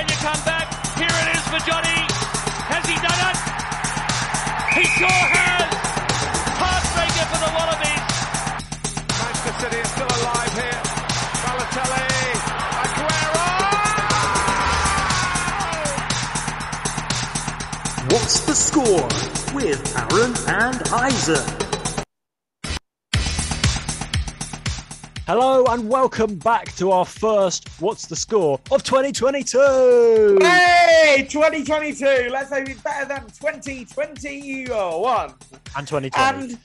Australia come back. Here it is for Jonny. Has he done it? He sure has. Heartbreaker for the Wallabies. Manchester City is still alive here. Balotelli, Aguero! What's the score with Aaron and Isaac? Hello and welcome back to our first What's the Score of 2022. Hey, 2022. Let's hope it's better than 2021. And 2020. And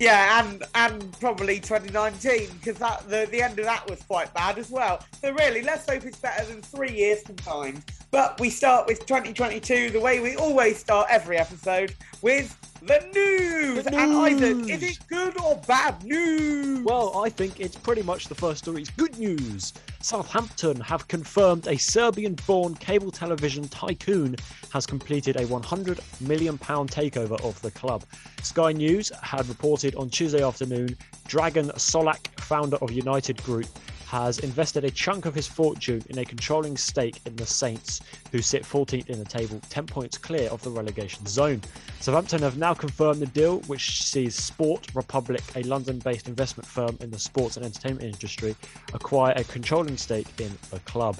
yeah, and and probably 2019 because that the, the end of that was quite bad as well. So really, let's hope it's better than three years combined. But we start with 2022 the way we always start every episode with the news. The And Isaac, is it good or bad news? Well, I think it's pretty much the first story. It's good news. Southampton have confirmed a Serbian born cable television tycoon has completed a £100 million takeover of the club. Sky News had reported on Tuesday afternoon Dragan Solak, founder of United Group, has invested a chunk of his fortune in a controlling stake in the Saints, who sit 14th in the table, 10 points clear of the relegation zone. Southampton have now confirmed the deal, which sees Sport Republic, a London based investment firm in the sports and entertainment industry, acquire a controlling stake in the club.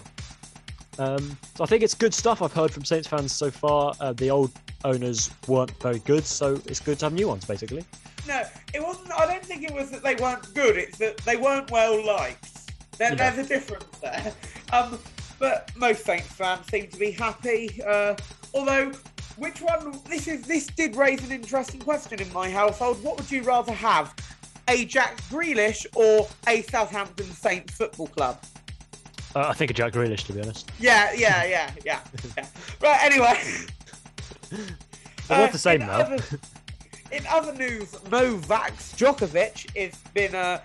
Um, so I think it's good stuff I've heard from Saints fans so far. Uh, the old owners weren't very good, so it's good to have new ones, basically. No, it wasn't. I don't think it was that they weren't good. It's that they weren't well liked. There. There's a difference there. Um, but most Saints fans seem to be happy. Uh, although, which one? This is this did raise an interesting question in my household. What would you rather have, a Jack Grealish or a Southampton Saints football club? Uh, I think a Jack Grealish, to be honest. Yeah, yeah, yeah, yeah. yeah. Right. Anyway. They're both Uh, the same in now. Other, in other news, Novak Djokovic has been uh,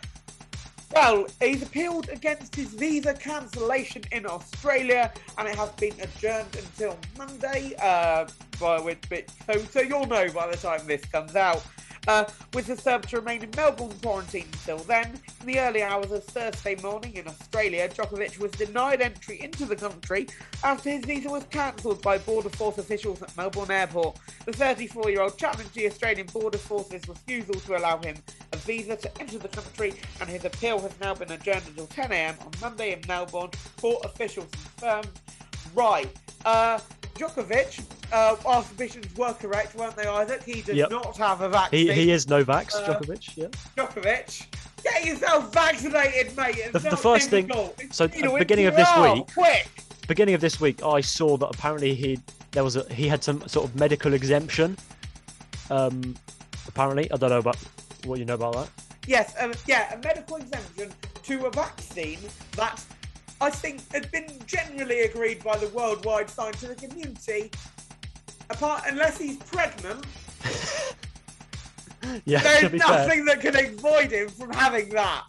well, he's appealed against his visa cancellation in Australia, and it has been adjourned until Monday. Uh, by which bit, so so you'll know by the time this comes out. Uh, with the Serb to remain in Melbourne quarantine until then. In the early hours of Thursday morning in Australia, Djokovic was denied entry into the country after his visa was cancelled by Border Force officials at Melbourne Airport. The 34 year old challenged the Australian Border Force's refusal to allow him a visa to enter the country, and his appeal has now been adjourned until 10am on Monday in Melbourne. Court officials confirmed. Right. Uh, Djokovic, uh, our suspicions were correct, weren't they, Isaac? He does Yep. not have a vaccine. He, he is Novak Uh, Djokovic, yeah. Djokovic. Get yourself vaccinated, mate. It's The- the first thing- difficult. so at the beginning of this oh, week- quick. Beginning of this week, I saw that apparently he there was a he had some sort of medical exemption. Um, apparently, I don't know about what you know about that. Yes, um, yeah, a medical exemption to a vaccine that I think had been generally agreed by the worldwide scientific community. Apart, unless he's pregnant, Yeah, there's be fair. nothing that can avoid him from having that.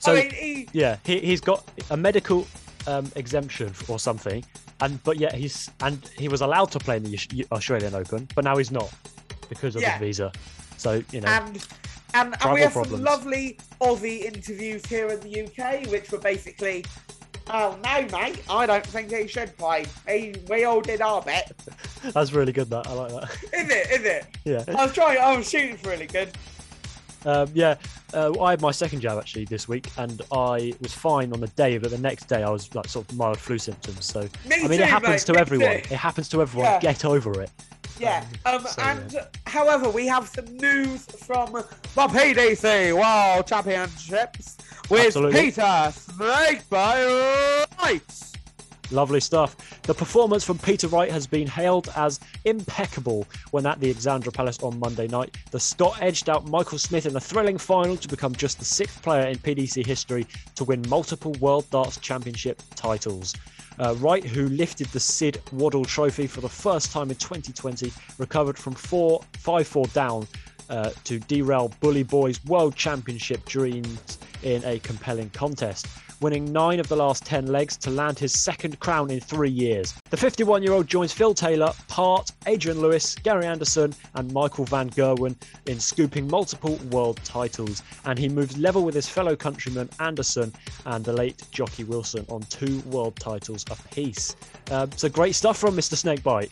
So- I mean, he, Yeah, he he's got a medical um, exemption or something, and but yet he's and he was allowed to play in the Australian Open, but now he's not because of Yeah. his visa. So you know, and and, and we have problems. some lovely Aussie interviews here in the UK, which were basically, oh no, mate, I don't think he should play. He, we all did our bet. that's really good. That I like that. Is it? Is it? Yeah. I was trying. I was shooting for really good. Um, yeah, uh, I had my second jab actually this week, and I was fine on the day, but the next day I was like sort of mild flu symptoms. So Me I mean, too, it happens mate, to me everyone. too. It happens to everyone. Yeah. Get over it. Yeah. Um, so, and however, we have some news from the PDC World Championships with Absolutely. Peter Snake by Lights. Lovely stuff. The performance from Peter Wright has been hailed as impeccable when at the Alexandra Palace on Monday night. The Scot edged out Michael Smith in a thrilling final to become just the sixth player in PDC history to win multiple World Darts Championship titles. Uh, Wright, who lifted the Sid Waddle Trophy for the first time in 2020, recovered from four, 5-4 down uh, to derail Bully Boys World Championship dreams in a compelling contest. Winning nine of the last 10 legs to land his second crown in three years. The 51 year old joins Phil Taylor, Part, Adrian Lewis, Gary Anderson, and Michael Van Gerwen in scooping multiple world titles. And he moves level with his fellow countryman Anderson and the late Jocky Wilson on two world titles apiece. Um, so great stuff from Mr. Snakebite.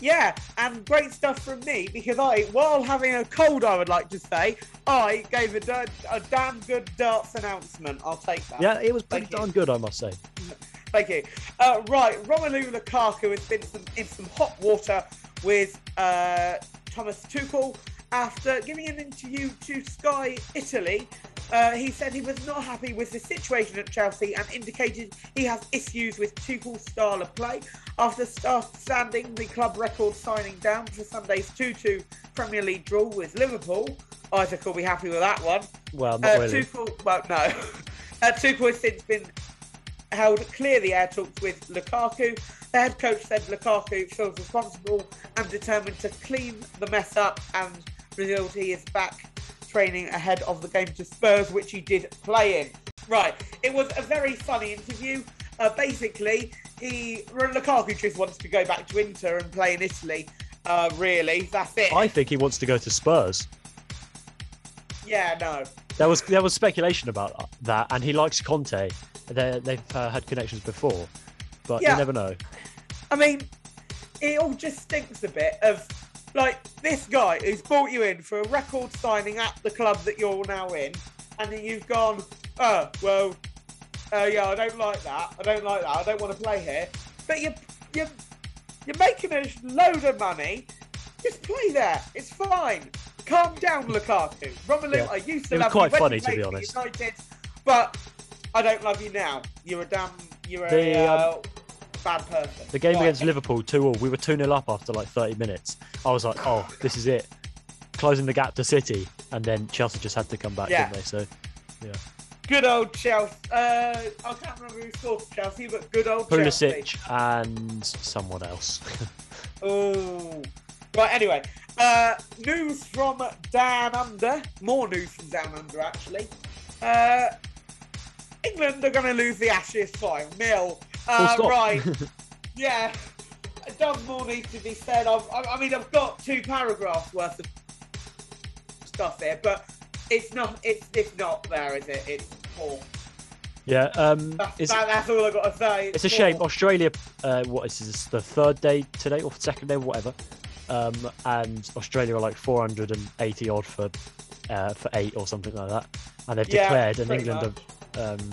Yeah, and great stuff from me because I, while having a cold, I would like to say, I gave a, da- a damn good darts announcement. I'll take that. Yeah, it was pretty Thank you. darn good, I must say. Thank you. Uh, right, Romelu Lukaku has been some, in some hot water with uh, Thomas Tuchel after giving an interview to Sky Italy. Uh, he said he was not happy with the situation at Chelsea and indicated he has issues with Tuchel's style of play. After standing the club record signing down for Sunday's 2-2 Premier League draw with Liverpool, Isaac will be happy with that one. Well, not Uh, really. Tuchel, well, no. uh, Tuchel has since been held clear the air talks with Lukaku. The head coach said Lukaku feels responsible and determined to clean the mess up and revealed he is back training ahead of the game to Spurs, which he did play in. Right, it was a very funny interview. Uh, basically, he Lukaku just wants to go back to Inter and play in Italy. Uh, really, that's it. I think he wants to go to Spurs. Yeah, no. There was there was speculation about that, and he likes Conte. They, they've uh, had connections before, but Yeah. you never know. I mean, it all just stinks a bit of like this guy who's brought you in for a record signing at the club that you're now in, and then you've gone, oh well, uh, yeah, I don't like that. I don't like that. I don't want to play here. But you you you're making a load of money. Just play there. It's fine. Calm down, Lukaku. Romelu, Yeah. I used to It love quite you when funny, to be honest. United, but I don't love you now. You're a damn. You're a The, um, uh, bad person. The game Right. against Liverpool, 2 all, we were 2 0 up after like 30 minutes. I was like, oh, this is it. Closing the gap to City. And then Chelsea just had to come back, Yeah. didn't they? So, yeah. Good old Chelsea. Uh, I can't remember who scored for Chelsea, but good old Pulisic Chelsea. and someone else. Oh. Right, anyway. Uh, news from Down Under. More news from Down Under, actually. Uh, England are going to lose the Ashes 5 nil. Uh, right. yeah. It does more need to be said. I've, I, I mean, I've got two paragraphs worth of stuff here, but it's not. It's it's not there, is it? It's poor. yeah. Um, That's, that, that's all I've got to say. it's a shame. Australia, uh, what is this, the third day today or second day, whatever. Um, and Australia are like 480 odd for uh, for eight or something like that. And they've Yeah, declared, and England have. Um,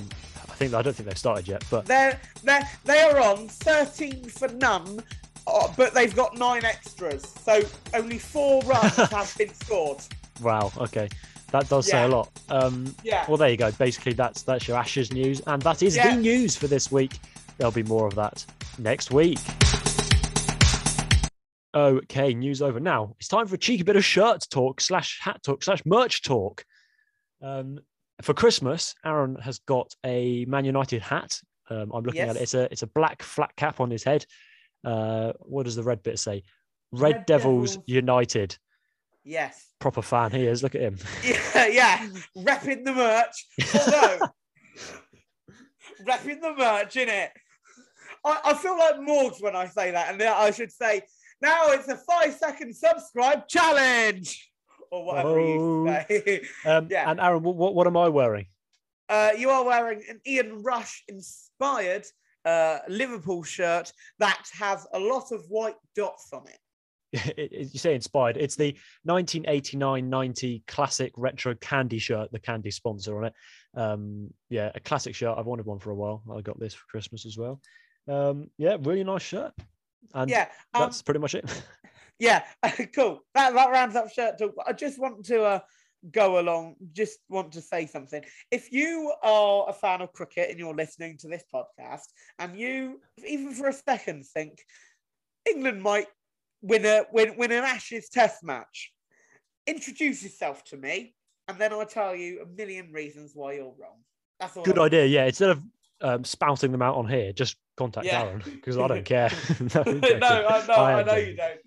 think I don't think they've started yet, but They're, they're, they are on 13 for none, uh, but they've got nine extras. So only four runs have been scored. Wow. Okay, that does say a lot. Um, Yeah. well, there you go. Basically, that's that's your Ashes news, and that is Yeah. the news for this week. There'll be more of that next week. Okay, news over. Now it's time for a cheeky bit of shirt talk slash hat talk slash merch talk. Um, for Christmas, Aaron has got a Man United hat. Um, I'm looking at it. It's a it's a black flat cap on his head. Uh, what does the red bit say? Red, Red Devils, Devils. United. Yes. Proper fan he is. Look at him. Yeah, yeah. Repping the merch. Although, repping the merch, innit? I, I feel like Morgs when I say that, and I should say, now it's a five second subscribe challenge. Or whatever say. Um, Yeah. And Aaron, what, what, what am I wearing? Uh, you are wearing an Ian Rush inspired uh, Liverpool shirt that has a lot of white dots on it. It- it- you say inspired. It's the 1989-90 classic retro candy shirt, the candy sponsor on it. Um, yeah, a classic shirt. I've wanted one for a while. I got this for Christmas as well. Um, yeah, really nice shirt. And Yeah, um, that's pretty much it. yeah, cool. That, that rounds up shirt talk. But I just want to uh, go along, just want to say something. If you are a fan of cricket and you're listening to this podcast, and you, even for a second, think England might win a win, win an Ashes Test match, introduce yourself to me, and then I'll tell you a million reasons why you're wrong. That's all. Good I- idea. Yeah, instead of um, spouting them out on here, just contact Yeah. Aaron because I don't care. no, I'm no. I know, I I, know you don't.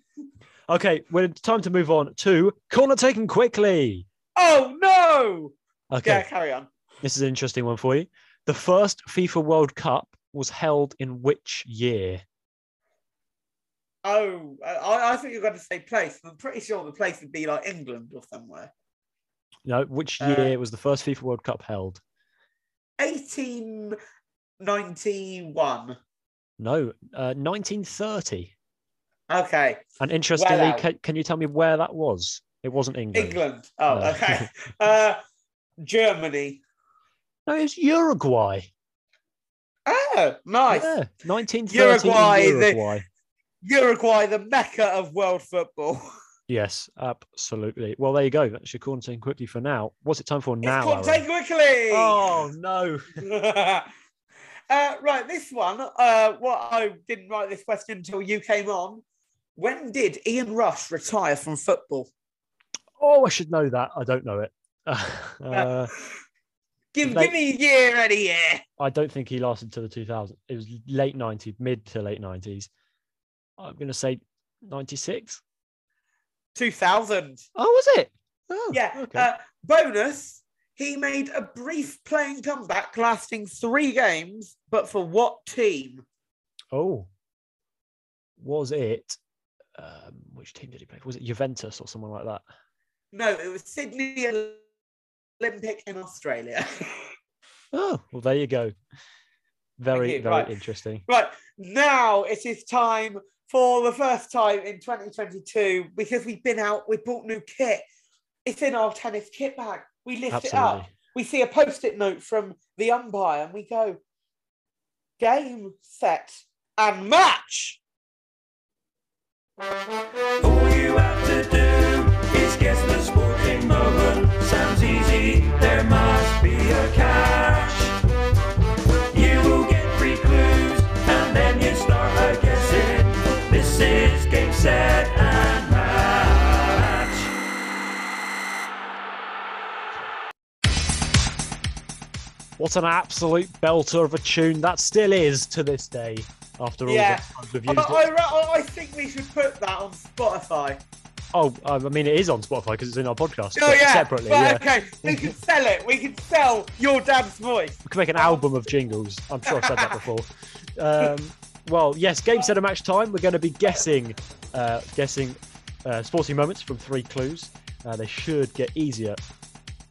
Okay, well, it's time to move on to corner taken quickly. Oh no! Okay. Yeah, carry on. This is an interesting one for you. The first FIFA World Cup was held in which year? Oh, I, I think you're going to say place. I'm pretty sure the place would be like England or somewhere. No, which Uh, year was the first FIFA World Cup held? 1891. No, uh, 1930. Okay, And interestingly, out. can, can you tell me where that was? It wasn't England. England. Oh, No. okay. uh, Germany. No, it was Uruguay. Oh, nice. Yeah, 1930 Uruguay, Uruguay. the- Uruguay. The mecca of world football. Yes, absolutely. Well, there you go. That's your corner taken quickly for now. What's it time for now? it's Aaron? Quickly. Oh no! uh, right, this one. Uh, what I didn't write this question until you came on. When did Ian Rush retire from football? Oh, I should know that. I don't know it. Uh, Give, Like- give me a year, any year. I don't think he lasted to the 2000s. It was late 90s, mid to late 90s. I'm going to say 96. 2000. Oh, was it? Oh, Yeah. Okay. Uh, bonus. He made a brief playing comeback lasting three games, but for what team? oh, was it? Um, which team did he play? for? Was it Juventus or someone like that? No, it was Sydney Olympic in Australia. Oh, well, there you go. Very, you. very Right. interesting. right. Now it is time for the first time in 2022 because we've been out, we bought new kit. It's in our tennis kit bag. We lift it up. We see a post it note from the umpire and we go, game, set, and match. All you have to do is guess the sporting moment. Sounds easy, there must be a catch. You will get three clues, and then you start a guessing. This is game, set, and match. What an absolute belter of a tune that still is to this day. After all Yeah. the times I. I, I, think we should put that on Spotify. Oh, I mean, it is on Spotify because it's in our podcast. Oh but yeah, separately. Right, yeah. okay. We can sell it. We can sell your dad's voice. We can make an album of jingles. I'm sure I've said that before. Um, well, yes, game set of match time. We're going to be guessing, uh, guessing uh, sporting moments from three clues. Uh, they should get easier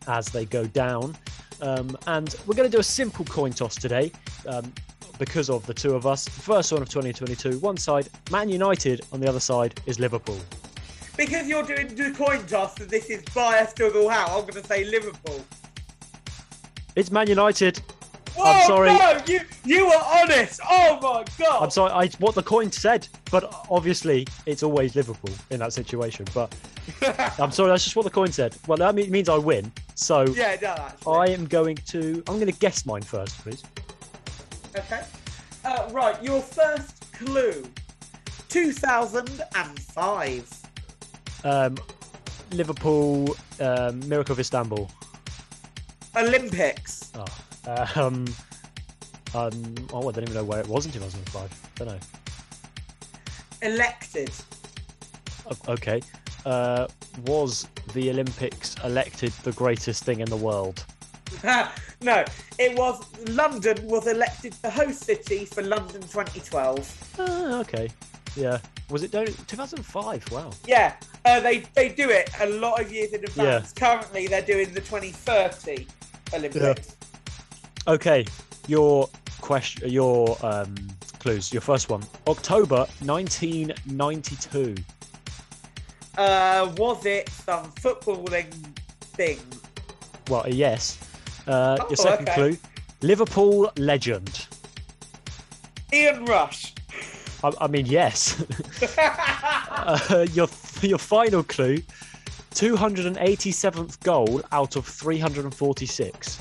as they go down. Um, and we're going to do a simple coin toss today um, because of the two of us. First one of 2022. One side, Man United. On the other side is Liverpool. Because you're doing the coin toss and this is biased to go how, I'm going to say Liverpool. It's Man United. Whoa, I'm sorry. no, you, you were honest. Oh my God. I'm sorry, I, what the coin said, but obviously it's always Liverpool in that situation. But I'm sorry, that's just what the coin said. Well, that means I win. So yeah, no. I am going to. I'm going to guess mine first, please. Okay. Uh, right, your first clue. 2005. Um, Liverpool, um, Miracle of Istanbul. Olympics. Oh, um, um, oh, I don't even know where it was in 2005. I Don't know. Elected. O- Okay. Uh, was the Olympics elected the greatest thing in the world? no, it was London was elected the host city for London 2012. Ah, okay. Yeah. Was it done in 2005? Wow. Yeah, uh, they they do it a lot of years in advance. Yeah. Currently, they're doing the 2030 Olympics. Okay, your question, your um, clues. Your first one, October 1992. Uh, was it some footballing thing? Well, yes. Uh, Oh, your second okay. clue, Liverpool legend. Ian Rush. I, I mean, yes. uh, your your final clue, 287th goal out of 346.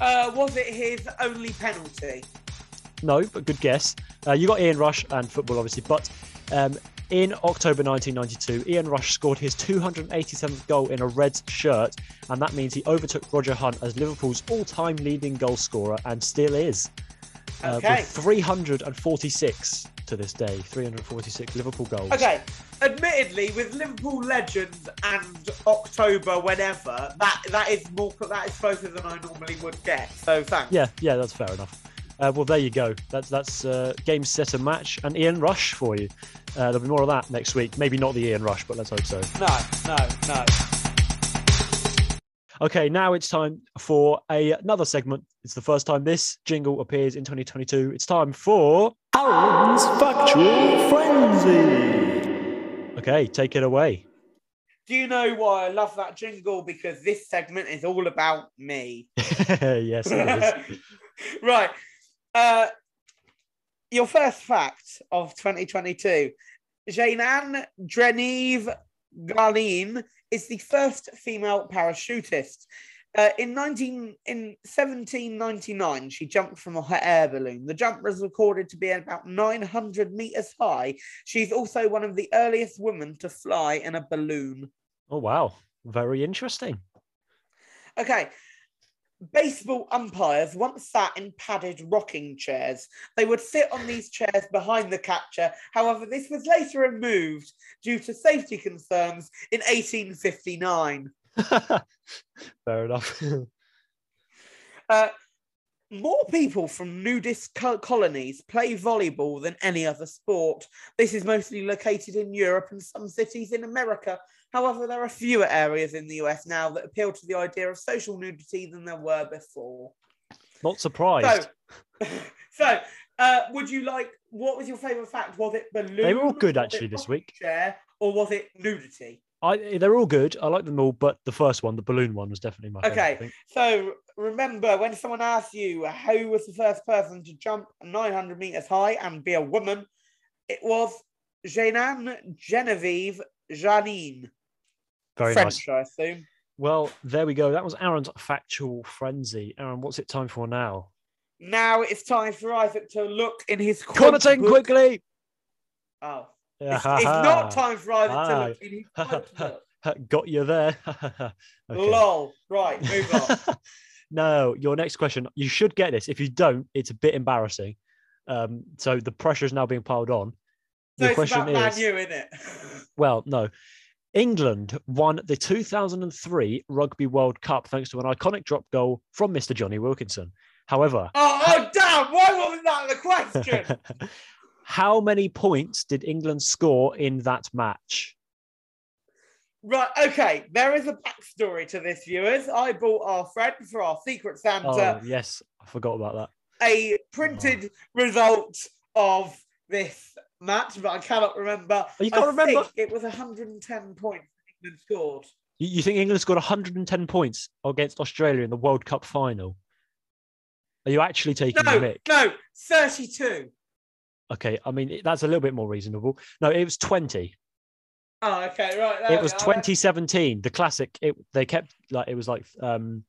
Uh, was it his only penalty? No, but good guess. Uh, you got Ian Rush and football, obviously, but um, in October 1992, Ian Rush scored his 287th goal in a Reds shirt, and that means he overtook Roger Hunt as Liverpool's all-time leading goal scorer and still is. Uh, Okay. With 346 to this day. 346 Liverpool goals. Okay, admittedly, with Liverpool legends and October, whenever that that is more that is closer than I normally would get. So thanks. Yeah, yeah, that's fair enough. Uh, well, there you go. That's that's uh, game set and match and Ian Rush for you. Uh, there'll be more of that next week. Maybe not the Ian Rush, but let's hope so. No, no, no. Okay, now it's time for a, another segment. It's the first time this jingle appears in 2022. It's time for. Aaron's Factual Frenzy. Okay, take it away. Do you know why I love that jingle? Because this segment is all about me. yes, it is. right. Uh, your first fact of 2022 Jainan Dreneve Galin is the first female parachutist. Uh, in 19 in 1799, she jumped from a hot air balloon. The jump was recorded to be about 900 meters high. She's also one of the earliest women to fly in a balloon. Oh, wow. Very interesting. Okay. Baseball umpires once sat in padded rocking chairs. They would sit on these chairs behind the catcher. However, this was later removed due to safety concerns in 1859. Fair enough. Uh, more people from nudist co- colonies play volleyball than any other sport. This is mostly located in Europe and some cities in America. However, there are fewer areas in the US now that appeal to the idea of social nudity than there were before. Not surprised. So, so uh, would you like? What was your favourite fact? Was it balloon? They were all good, actually, this week. Chair, or was it nudity? I, they're all good. I like them all, but the first one, the balloon one, was definitely my favorite. Okay, think. so remember when someone asks you who was the first person to jump 900 meters high and be a woman, it was Jeanne Genevieve Janine. Very French, nice. I assume. Well, there we go. That was Aaron's factual frenzy. Aaron, what's it time for now? Now it's time for Isaac to look in his book. quickly. Oh, Yeah, it's, it's not time for Isaac to look in his quote. Got you there. Okay. Lol. Right, move on. no, your next question. You should get this. If you don't, it's a bit embarrassing. Um, so the pressure is now being piled on. So Your it's question about Man is, U, isn't it? well, no. England won the 2003 Rugby World Cup thanks to an iconic drop goal from Mr. Jonny Wilkinson. However, oh, oh, damn! Why wasn't that the question? how many points did England score in that match? Right, okay. There is a backstory to this, viewers. I bought our friend for our Secret Santa Oh, yes, I forgot about that. a printed oh. result of this match, but I cannot remember. Oh, you can't I remember? think it was 110 points England scored. You, you think England scored 110 points against Australia in the World Cup final? Are you actually taking No, the mick? no, 32. Okay, I mean that's a little bit more reasonable. No, it was 20. Oh, okay, right. it was are. 2017, the classic. It they kept like it was like um,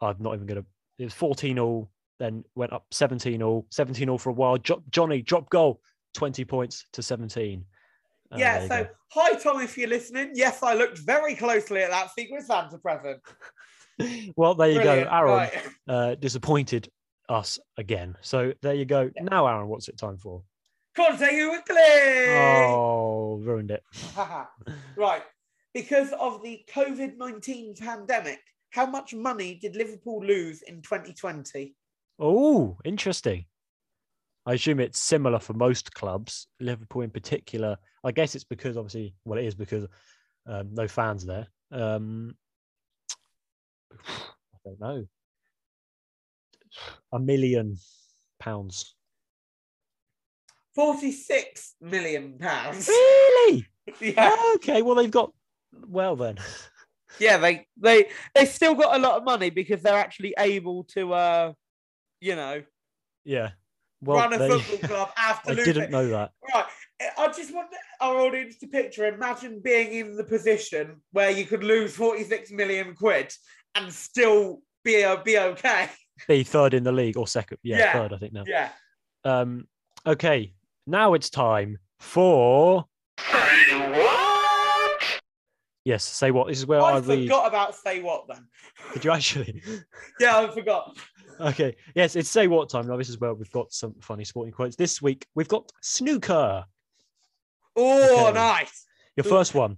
I'm not even gonna. It was 14 all, then went up 17 all, 17 all for a while. Jo- Jonny drop goal, 20 points to 17. Uh, Yeah, so go. hi, Tom, if you're listening. Yes, I looked very closely at that Secret Santa present. well, there you Brilliant, go, Aaron. right. Uh, disappointed us again. So there you go. Yeah. Now, Aaron, what's it time for? Conte quickly. Oh, ruined it. right. Because of the COVID 19 pandemic, how much money did Liverpool lose in 2020? Oh, interesting. I assume it's similar for most clubs, Liverpool in particular. I guess it's because obviously, well, it is because um, no fans there. Um, I don't know. A million pounds. 46 million pounds. Really? yeah. Okay. Well, they've got. Well, then. Yeah, they they they still got a lot of money because they're actually able to uh you know Yeah. Well, run a they- football club after I losing. didn't know that. Right. I just want our audience to picture imagine being in the position where you could lose 46 million quid and still be uh, be okay. Be third in the league or second. Yeah, Yeah. third, I think now. Yeah. Um, okay, now it's time for. What yes, say what? This is where I, I read. forgot about say what then. Did you actually? Yeah, I forgot. Okay. Yes, it's say what time now. This is where we've got some funny sporting quotes. This week we've got snooker. Oh, Okay. nice. Your first one.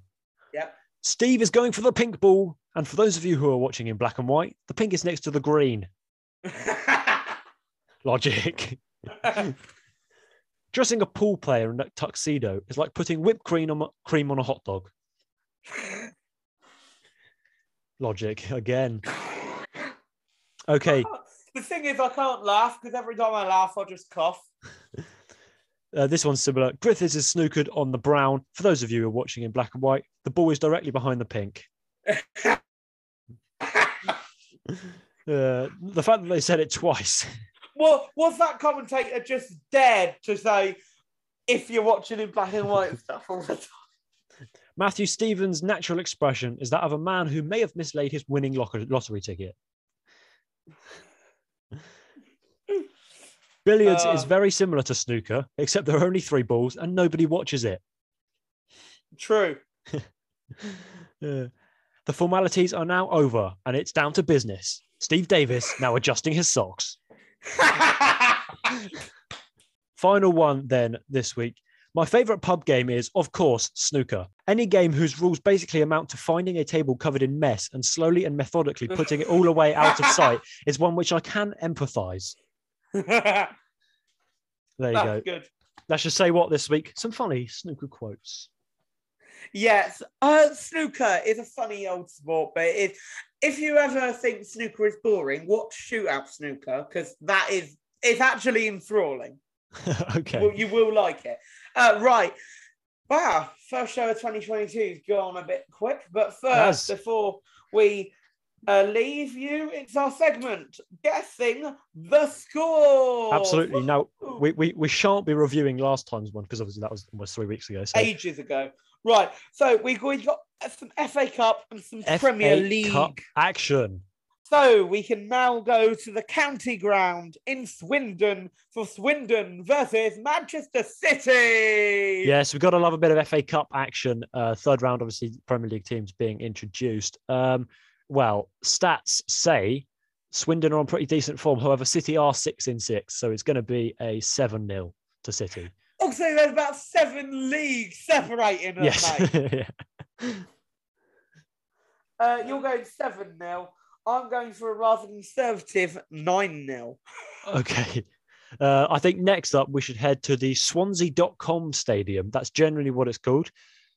Yep. Steve is going for the pink ball. And for those of you who are watching in black and white, the pink is next to the green. Logic. Dressing a pool player in a tuxedo is like putting whipped cream on, cream on a hot dog. Logic again. Okay, the thing is, I can't laugh because every time I laugh, I just cough. uh, this one's similar. Griffiths is snookered on the brown. For those of you who are watching in black and white, the ball is directly behind the pink. Uh, the fact that they said it twice. Well, was that commentator just dared to say, if you're watching in black and white stuff all the time? Matthew Stevens' natural expression is that of a man who may have mislaid his winning lottery ticket. Billiards is Uh. very similar to snooker, except there are only three balls and nobody watches it. True. Uh, the formalities are now over and it's down to business. Steve Davis now adjusting his socks. Final one then this week. My favourite pub game is, of course, snooker. Any game whose rules basically amount to finding a table covered in mess and slowly and methodically putting it all away out of sight is one which I can empathise. There you go. good. Let's just say what this week? Some funny snooker quotes. Yes, uh, snooker is a funny old sport, but it is, if you ever think snooker is boring, watch shootout snooker because that is it's actually enthralling. okay. Well, you will like it. Uh, right. Wow, first show of 2022 has gone a bit quick, but first, before we uh, leave you, it's our segment guessing the score. Absolutely. Now, we, we, we shan't be reviewing last time's one because obviously that was almost three weeks ago. So ages ago. Right, so we we got some FA Cup and some FA Premier League. Cup action. So we can now go to the county ground in Swindon for Swindon versus Manchester City. Yes, we've got to love a bit of FA Cup action. Uh, third round, obviously, Premier League teams being introduced. Um, well, stats say Swindon are on pretty decent form. However, City are six in six, so it's going to be a 7 0 to City. Also, there's about seven leagues separating us, Yes. mate. Yeah. Uh, you're going 7 0. I'm going for a rather conservative 9 0. Okay. Uh, I think next up we should head to the Swansea.com stadium. That's generally what it's called.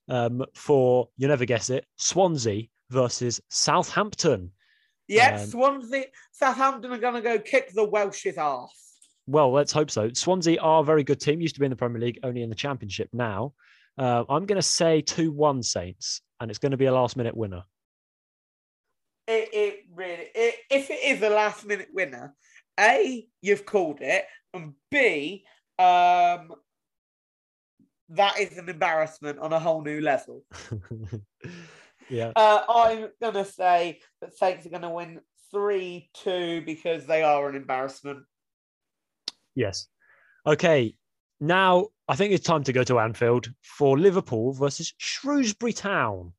Um, for you never guess it, Swansea versus Southampton. Yeah, Um, Swansea, Southampton are going to go kick the Welsh's arse. Well, let's hope so. Swansea are a very good team. Used to be in the Premier League, only in the Championship now. Uh, I'm going to say 2 1 Saints, and it's going to be a last minute winner. It, it really, it, if it is a last minute winner, A, you've called it, and B, um, that is an embarrassment on a whole new level. yeah. Uh, I'm going to say that Saints are going to win 3 2 because they are an embarrassment. Yes. Okay. Now I think it's time to go to Anfield for Liverpool versus Shrewsbury Town.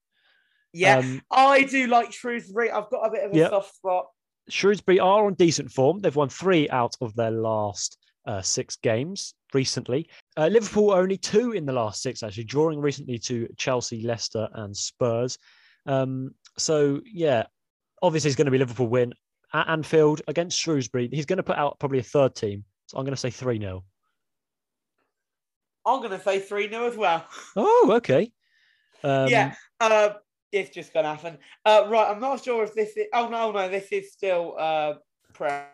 Yeah, Um, I do like Shrewsbury. I've got a bit of a soft spot. Shrewsbury are on decent form. They've won three out of their last uh, six games recently. Uh, Liverpool only two in the last six, actually, drawing recently to Chelsea, Leicester, and Spurs. Um, so, yeah, obviously it's going to be Liverpool win at Anfield against Shrewsbury. He's going to put out probably a third team. So I'm going to say 3 0. I'm going to say 3 0 as well. Oh, okay. Um, yeah, uh, it's just to happen. Uh, right, I'm not sure if this is. Oh, no, no, this is still uh, Prem.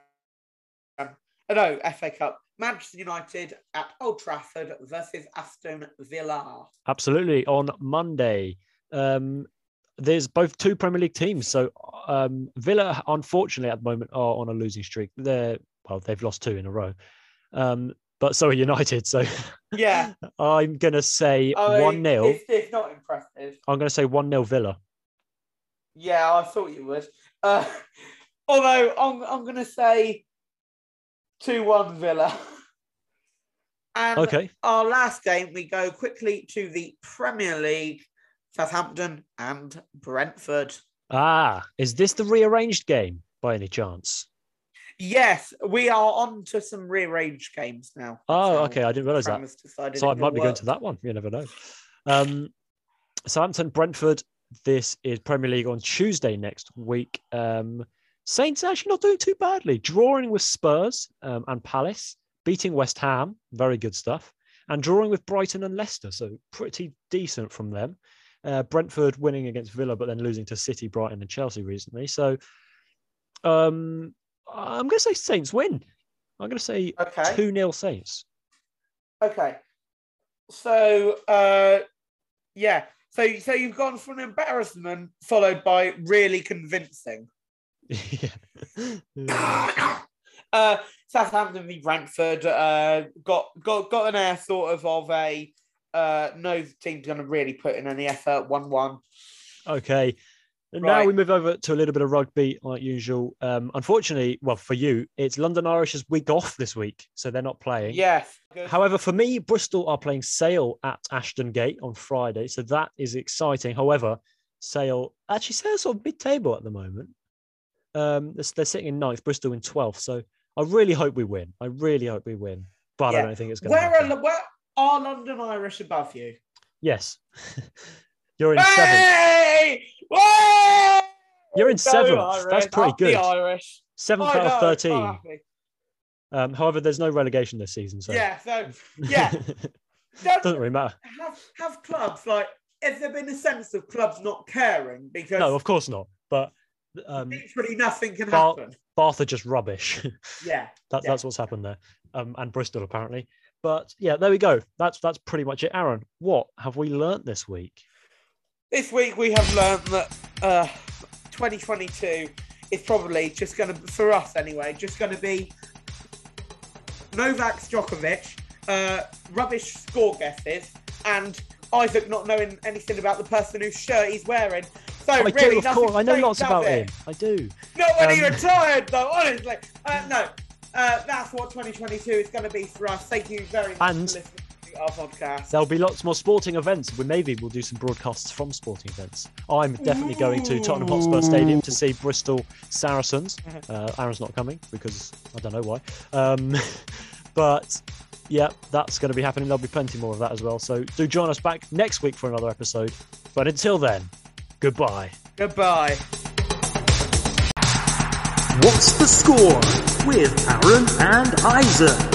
Uh, no, FA Cup. Manchester United at Old Trafford versus Aston Villa. Absolutely. On Monday, um, there's both two Premier League teams. So um, Villa, unfortunately, at the moment, are on a losing streak. They're well, they've lost two in a row. Um, but so are United. So Yeah, I'm gonna say one 0 It's, it's not impressive. I'm gonna say one 0 Villa. Yeah, I thought you would. Uh, although I'm, I'm going to say 2 1 Villa. And Okay. our last game, we go quickly to the Premier League, Southampton and Brentford. Ah, is this the rearranged game by any chance? Yes, we are on to some rearranged games now. Oh, So, okay. I didn't realise that. Prem has decided So I might be going to that one. You never know. Um, Southampton, Brentford. This is Premier League on Tuesday next week. Um, Saints actually not doing too badly, drawing with Spurs um, and Palace, beating West Ham, very good stuff, and drawing with Brighton and Leicester. So pretty decent from them. Uh, Brentford winning against Villa, but then losing to City, Brighton, and Chelsea recently. So um, I'm going to say Saints win. I'm going to say Okay. 2 0 Saints. Okay. So, uh, yeah. So, so you've gone from embarrassment followed by really convincing. yeah. uh, Southampton v Brentford uh, got got got an air sort of of a uh, no team's going to really put in any effort. One one. Okay. And now we move over to a little bit of rugby, like usual. Um, unfortunately, well, for you, it's London Irish's week off this week, so they're not playing. Yes. Good. However, for me, Bristol are playing Sale at Ashton Gate on Friday, so that is exciting. However, Sale actually Sale's sort of mid-table at the moment. Um, they're, they're sitting in ninth, Bristol in twelfth. So I really hope we win. I really hope we win, but I don't think it's going Where to. are where are London Irish above you? Yes, you're in seventh. Hey! You're in Go seventh. Irish. That's pretty Up good. Irish. Seventh out of thirteen. Um, however, there's no relegation this season, so Yeah. So yeah. Doesn't really matter. have have clubs like has there been a sense of clubs not caring because No, of course not. But um, literally nothing can Bar- happen. Bath are just rubbish. Yeah. that, Yeah. That's what's happened there, um, and Bristol apparently. But yeah, there we go. That's that's pretty much it. Aaron, what have we learnt this week? This week we have learned that uh, 2022 is probably just going to, for us anyway, just going to be Novak Djokovic, uh, rubbish score guesses, and Isaac not knowing anything about the person whose shirt he's wearing. So I really, do, of course. I know lots about it? him. I do. Not when he Um, retired, though. Honestly, uh, no. Uh, that's what 2022 is going to be for us. Thank you very much And- for listening to our podcast. There'll be lots more sporting events. We maybe we'll do some broadcasts from sporting events. I'm definitely going to Tottenham Hotspur Stadium to see Bristol Saracens. Uh, Aaron's not coming because I don't know why. Um, but yeah, that's going to be happening. There'll be plenty more of that as well. So do join us back next week for another episode. But until then, goodbye. Goodbye. What's the score with Aaron and Isaac?